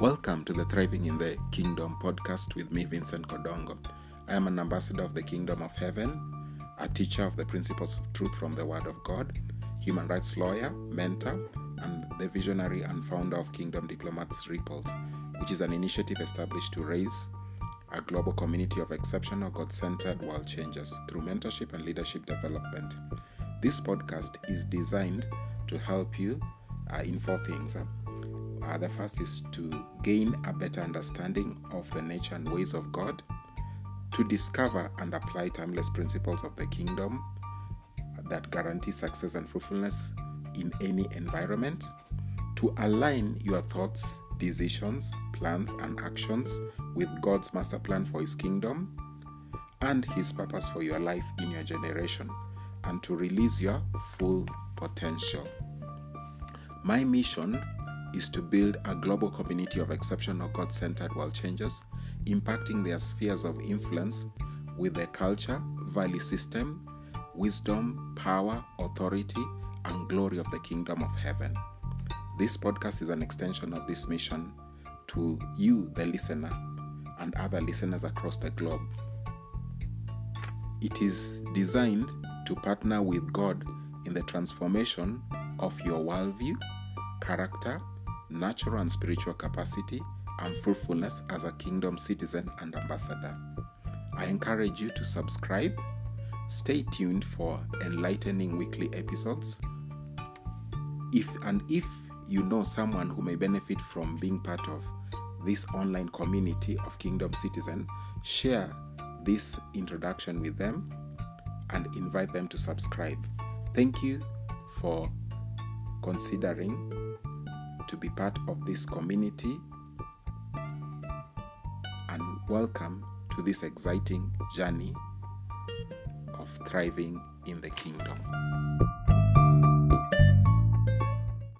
Welcome to the Thriving in the Kingdom podcast with me, Vincent Kodongo. I am an ambassador of the Kingdom of Heaven, a teacher of the principles of truth from the Word of God, human rights lawyer, mentor, and the visionary and founder of Kingdom Diplomats Ripples, which is an initiative established to raise a global community of exceptional God centered world changers through mentorship and leadership development. This podcast is designed to help you uh, in four things. Uh, the first is to gain a better understanding of the nature and ways of God, to discover and apply timeless principles of the kingdom that guarantee success and fruitfulness in any environment, to align your thoughts, decisions, plans, and actions with God's master plan for His kingdom and His purpose for your life in your generation, and to release your full potential. My mission is to build a global community of exceptional God centered world changers, impacting their spheres of influence with their culture, value system, wisdom, power, authority, and glory of the kingdom of heaven. This podcast is an extension of this mission to you, the listener, and other listeners across the globe. It is designed to partner with God in the transformation of your worldview, character, natural and spiritual capacity, and fruitfulness as a kingdom citizen and ambassador. I encourage you to subscribe. Stay tuned for enlightening weekly episodes. If and if you know someone who may benefit from being part of this online community of kingdom citizen, share this introduction with them and invite them to subscribe. Thank you for considering to be part of this community and welcome to this exciting journey of thriving in the.